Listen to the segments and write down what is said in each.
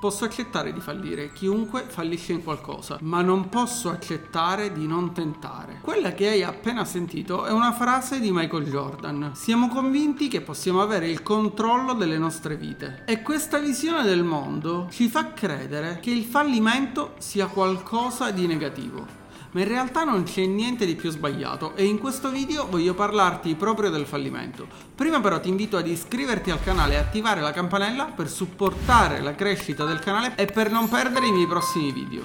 Posso accettare di fallire, chiunque fallisce in qualcosa, ma non posso accettare di non tentare. Quella che hai appena sentito è una frase di Michael Jordan. Siamo convinti che possiamo avere il controllo delle nostre vite e questa visione del mondo ci fa credere che il fallimento sia qualcosa di negativo ma in realtà non c'è niente di più sbagliato e in questo video voglio parlarti proprio del fallimento. Prima però ti invito ad iscriverti al canale e attivare la campanella per supportare la crescita del canale e per non perdere i miei prossimi video.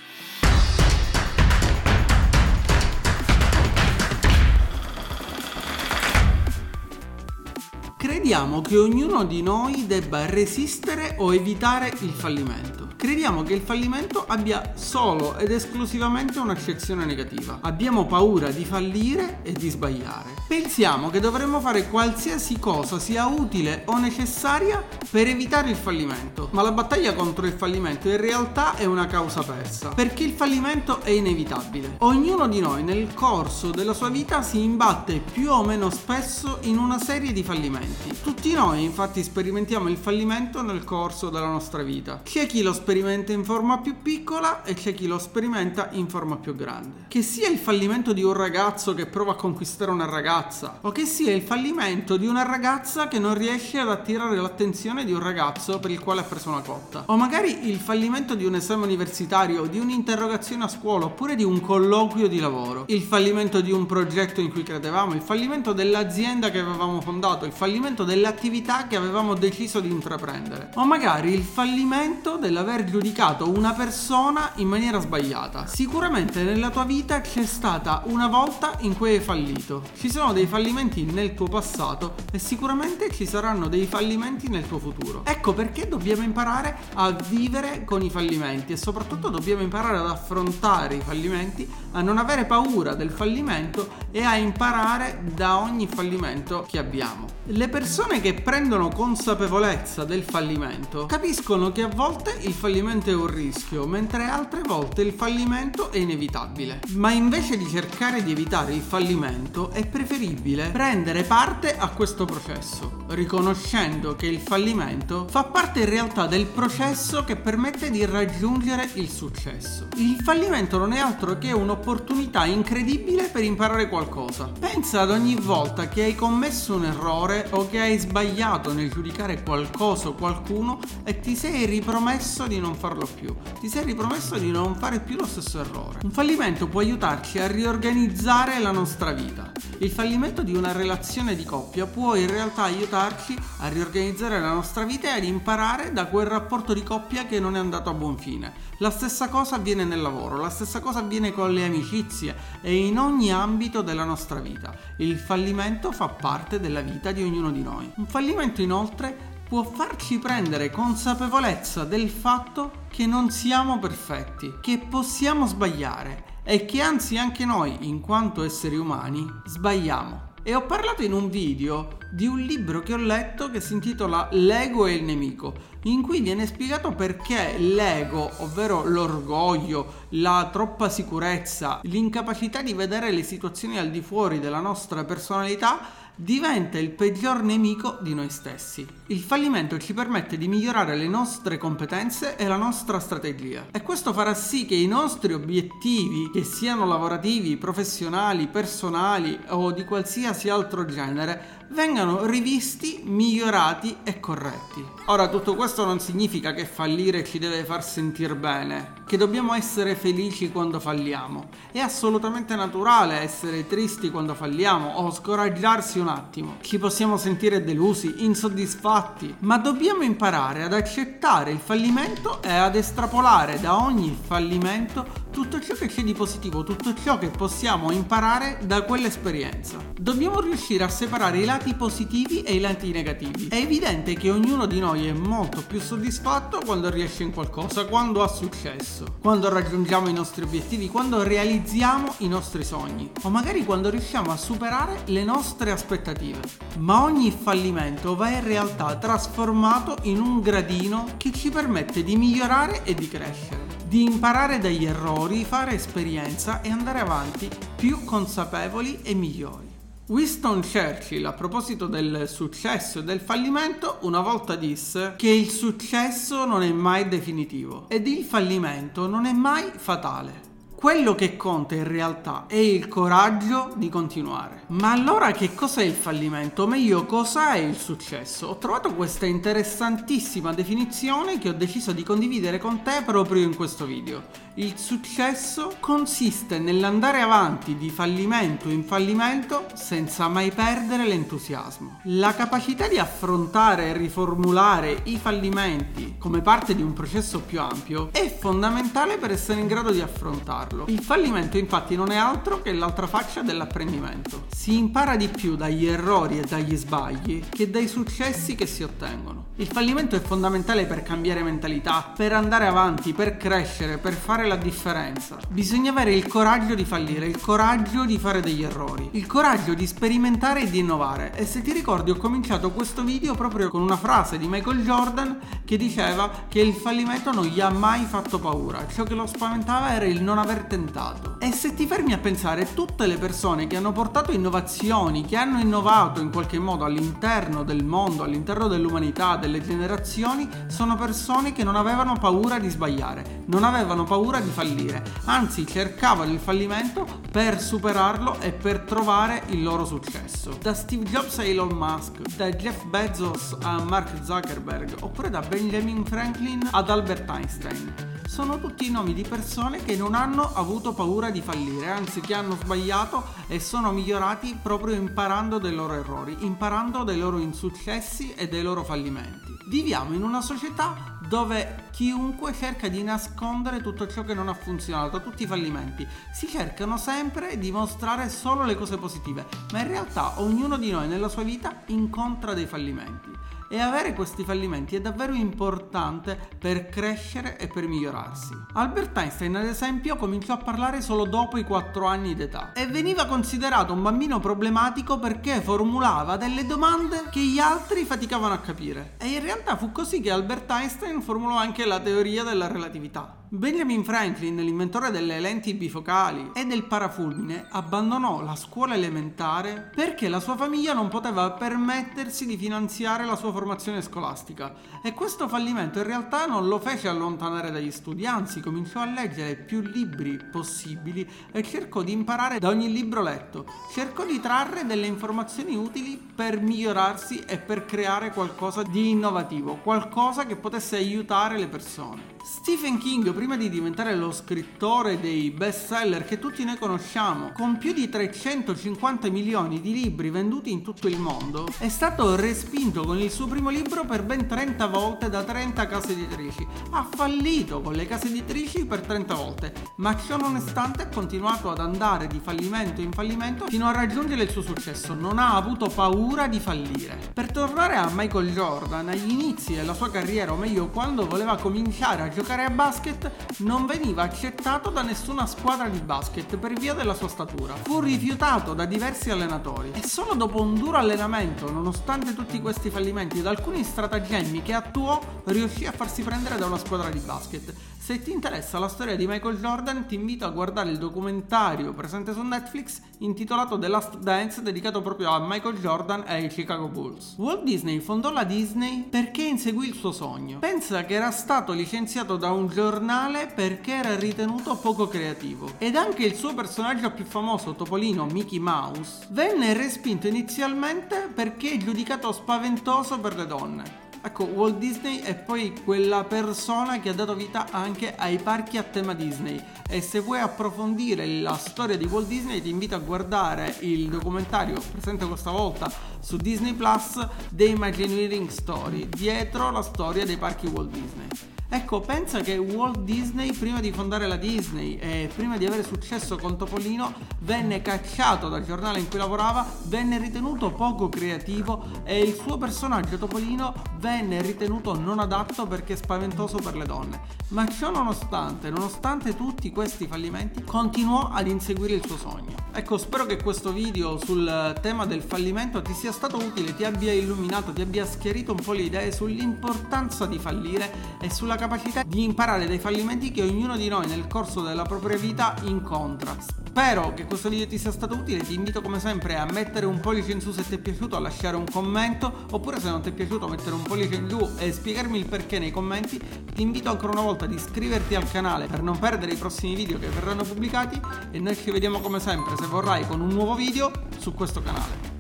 Crediamo che ognuno di noi debba resistere o evitare il fallimento. Crediamo che il fallimento abbia solo ed esclusivamente un'accezione negativa. Abbiamo paura di fallire e di sbagliare. Pensiamo che dovremmo fare qualsiasi cosa sia utile o necessaria per evitare il fallimento. Ma la battaglia contro il fallimento in realtà è una causa persa, perché il fallimento è inevitabile. Ognuno di noi nel corso della sua vita si imbatte più o meno spesso in una serie di fallimenti. Tutti noi infatti sperimentiamo il fallimento nel corso della nostra vita. C'è chi lo sperimenta in forma più piccola e c'è chi lo sperimenta in forma più grande. Che sia il fallimento di un ragazzo che prova a conquistare una ragazza o che sia il fallimento di una ragazza che non riesce ad attirare l'attenzione di un ragazzo per il quale ha preso una cotta. O magari il fallimento di un esame universitario, di un'interrogazione a scuola oppure di un colloquio di lavoro. Il fallimento di un progetto in cui credevamo, il fallimento dell'azienda che avevamo fondato, il fallimento dell'attività che avevamo deciso di intraprendere. O magari il fallimento dell'aver giudicato una persona in maniera sbagliata. Sicuramente nella tua vita c'è stata una volta in cui hai fallito. Ci sono dei fallimenti nel tuo passato e sicuramente ci saranno dei fallimenti nel tuo futuro. Ecco perché dobbiamo imparare a vivere con i fallimenti e soprattutto dobbiamo imparare ad affrontare i fallimenti, a non avere paura del fallimento e a imparare da ogni fallimento che abbiamo. Le persone che prendono consapevolezza del fallimento capiscono che a volte il fallimento è un rischio, mentre altre volte il fallimento è inevitabile. Ma invece di cercare di evitare il fallimento, è preferibile prendere parte a questo processo, riconoscendo che il fallimento fa parte in realtà del processo che permette di raggiungere il successo. Il fallimento non è altro che un'opportunità incredibile per imparare qualcosa. Pensa ad ogni volta che hai commesso un errore o che hai sbagliato nel giudicare qualcosa o qualcuno e ti sei ripromesso di non farlo più. Ti sei ripromesso di non fare più lo stesso errore. Un fallimento può aiutarci a riorganizzare la nostra vita. Il fallimento di una relazione di coppia può in realtà aiutarci a riorganizzare la nostra vita e ad imparare da quel rapporto di coppia che non è andato a buon fine. La stessa cosa avviene nel lavoro, la stessa cosa avviene con le amicizie e in ogni ambito della nostra vita. Il fallimento fa parte della vita di ognuno di noi. Un fallimento inoltre può farci prendere consapevolezza del fatto che non siamo perfetti, che possiamo sbagliare e che anzi anche noi, in quanto esseri umani, sbagliamo. E ho parlato in un video di un libro che ho letto che si intitola L'ego e il nemico, in cui viene spiegato perché l'ego, ovvero l'orgoglio, la troppa sicurezza, l'incapacità di vedere le situazioni al di fuori della nostra personalità diventa il peggior nemico di noi stessi. Il fallimento ci permette di migliorare le nostre competenze e la nostra strategia e questo farà sì che i nostri obiettivi, che siano lavorativi, professionali, personali o di qualsiasi altro genere, vengano rivisti, migliorati e corretti. Ora tutto questo non significa che fallire ci deve far sentire bene, che dobbiamo essere felici quando falliamo. È assolutamente naturale essere tristi quando falliamo o scoraggiarsi un attimo. Ci possiamo sentire delusi, insoddisfatti, ma dobbiamo imparare ad accettare il fallimento e ad estrapolare da ogni fallimento tutto ciò che c'è di positivo, tutto ciò che possiamo imparare da quell'esperienza. Dobbiamo riuscire a separare i lati positivi e i lati negativi. È evidente che ognuno di noi è molto più soddisfatto quando riesce in qualcosa, quando ha successo, quando raggiungiamo i nostri obiettivi, quando realizziamo i nostri sogni o magari quando riusciamo a superare le nostre aspettative. Ma ogni fallimento va in realtà trasformato in un gradino che ci permette di migliorare e di crescere di imparare dagli errori, fare esperienza e andare avanti più consapevoli e migliori. Winston Churchill, a proposito del successo e del fallimento, una volta disse che il successo non è mai definitivo ed il fallimento non è mai fatale. Quello che conta in realtà è il coraggio di continuare. Ma allora che cos'è il fallimento? O meglio, cos'è il successo? Ho trovato questa interessantissima definizione che ho deciso di condividere con te proprio in questo video. Il successo consiste nell'andare avanti di fallimento in fallimento senza mai perdere l'entusiasmo. La capacità di affrontare e riformulare i fallimenti come parte di un processo più ampio è fondamentale per essere in grado di affrontarlo. Il fallimento infatti non è altro che l'altra faccia dell'apprendimento. Si impara di più dagli errori e dagli sbagli che dai successi che si ottengono. Il fallimento è fondamentale per cambiare mentalità, per andare avanti, per crescere, per fare la differenza. Bisogna avere il coraggio di fallire, il coraggio di fare degli errori, il coraggio di sperimentare e di innovare. E se ti ricordi ho cominciato questo video proprio con una frase di Michael Jordan che diceva che il fallimento non gli ha mai fatto paura, ciò che lo spaventava era il non aver tentato. E se ti fermi a pensare, tutte le persone che hanno portato innovazioni, che hanno innovato in qualche modo all'interno del mondo, all'interno dell'umanità, delle generazioni, sono persone che non avevano paura di sbagliare, non avevano paura di fallire, anzi cercavano il fallimento per superarlo e per trovare il loro successo. Da Steve Jobs a Elon Musk, da Jeff Bezos a Mark Zuckerberg, oppure da Benjamin Franklin ad Albert Einstein sono tutti nomi di persone che non hanno avuto paura di fallire, anzi che hanno sbagliato e sono migliorati proprio imparando dai loro errori, imparando dai loro insuccessi e dai loro fallimenti. Viviamo in una società dove chiunque cerca di nascondere tutto ciò che non ha funzionato, tutti i fallimenti. Si cercano sempre di mostrare solo le cose positive, ma in realtà ognuno di noi nella sua vita incontra dei fallimenti e avere questi fallimenti è davvero importante per crescere e per migliorarsi. Albert Einstein, ad esempio, cominciò a parlare solo dopo i 4 anni d'età e veniva considerato un bambino problematico perché formulava delle domande che gli altri faticavano a capire. E in realtà fu così che Albert Einstein formulò anche la teoria della relatività. Benjamin Franklin, l'inventore delle lenti bifocali e del parafulmine, abbandonò la scuola elementare perché la sua famiglia non poteva permettersi di finanziare la sua formazione scolastica e questo fallimento in realtà non lo fece allontanare dagli studi, anzi cominciò a leggere più libri possibili e cercò di imparare da ogni libro letto, cercò di trarre delle informazioni utili per migliorarsi e per creare qualcosa di innovativo, qualcosa che potesse aiutare le persone. Stephen King, prima di diventare lo scrittore dei best seller che tutti noi conosciamo, con più di 350 milioni di libri venduti in tutto il mondo, è stato respinto con il suo primo libro per ben 30 volte da 30 case editrici. Ha fallito con le case editrici per 30 volte, ma ciò nonostante ha continuato ad andare di fallimento in fallimento fino a raggiungere il suo successo. Non ha avuto paura di fallire. Per tornare a Michael Jordan, agli inizi della sua carriera, o meglio quando voleva cominciare a giocare a basket non veniva accettato da nessuna squadra di basket per via della sua statura. Fu rifiutato da diversi allenatori e solo dopo un duro allenamento, nonostante tutti questi fallimenti ed alcuni stratagemmi che attuò, riuscì a farsi prendere da una squadra di basket. Se ti interessa la storia di Michael Jordan, ti invito a guardare il documentario presente su Netflix intitolato The Last Dance, dedicato proprio a Michael Jordan e ai Chicago Bulls. Walt Disney fondò la Disney perché inseguì il suo sogno. Pensa che era stato licenziato da un giornale perché era ritenuto poco creativo. Ed anche il suo personaggio più famoso, Topolino Mickey Mouse, venne respinto inizialmente perché giudicato spaventoso per le donne. Ecco, Walt Disney è poi quella persona che ha dato vita anche ai parchi a tema Disney. E se vuoi approfondire la storia di Walt Disney, ti invito a guardare il documentario presente questa volta su Disney Plus The Imagineering Story, dietro la storia dei parchi Walt Disney. Ecco, pensa che Walt Disney, prima di fondare la Disney e prima di avere successo con Topolino, venne cacciato dal giornale in cui lavorava, venne ritenuto poco creativo e il suo personaggio Topolino venne ritenuto non adatto perché spaventoso per le donne. Ma ciò nonostante, nonostante tutti questi fallimenti, continuò ad inseguire il suo sogno. Ecco, spero che questo video sul tema del fallimento ti sia stato utile, ti abbia illuminato, ti abbia schiarito un po' le idee sull'importanza di fallire e sulla capacità capacità di imparare dai fallimenti che ognuno di noi nel corso della propria vita incontra. Spero che questo video ti sia stato utile, ti invito come sempre a mettere un pollice in su se ti è piaciuto, a lasciare un commento, oppure se non ti è piaciuto mettere un pollice in giù e spiegarmi il perché nei commenti. Ti invito ancora una volta ad iscriverti al canale per non perdere i prossimi video che verranno pubblicati e noi ci vediamo come sempre se vorrai con un nuovo video su questo canale.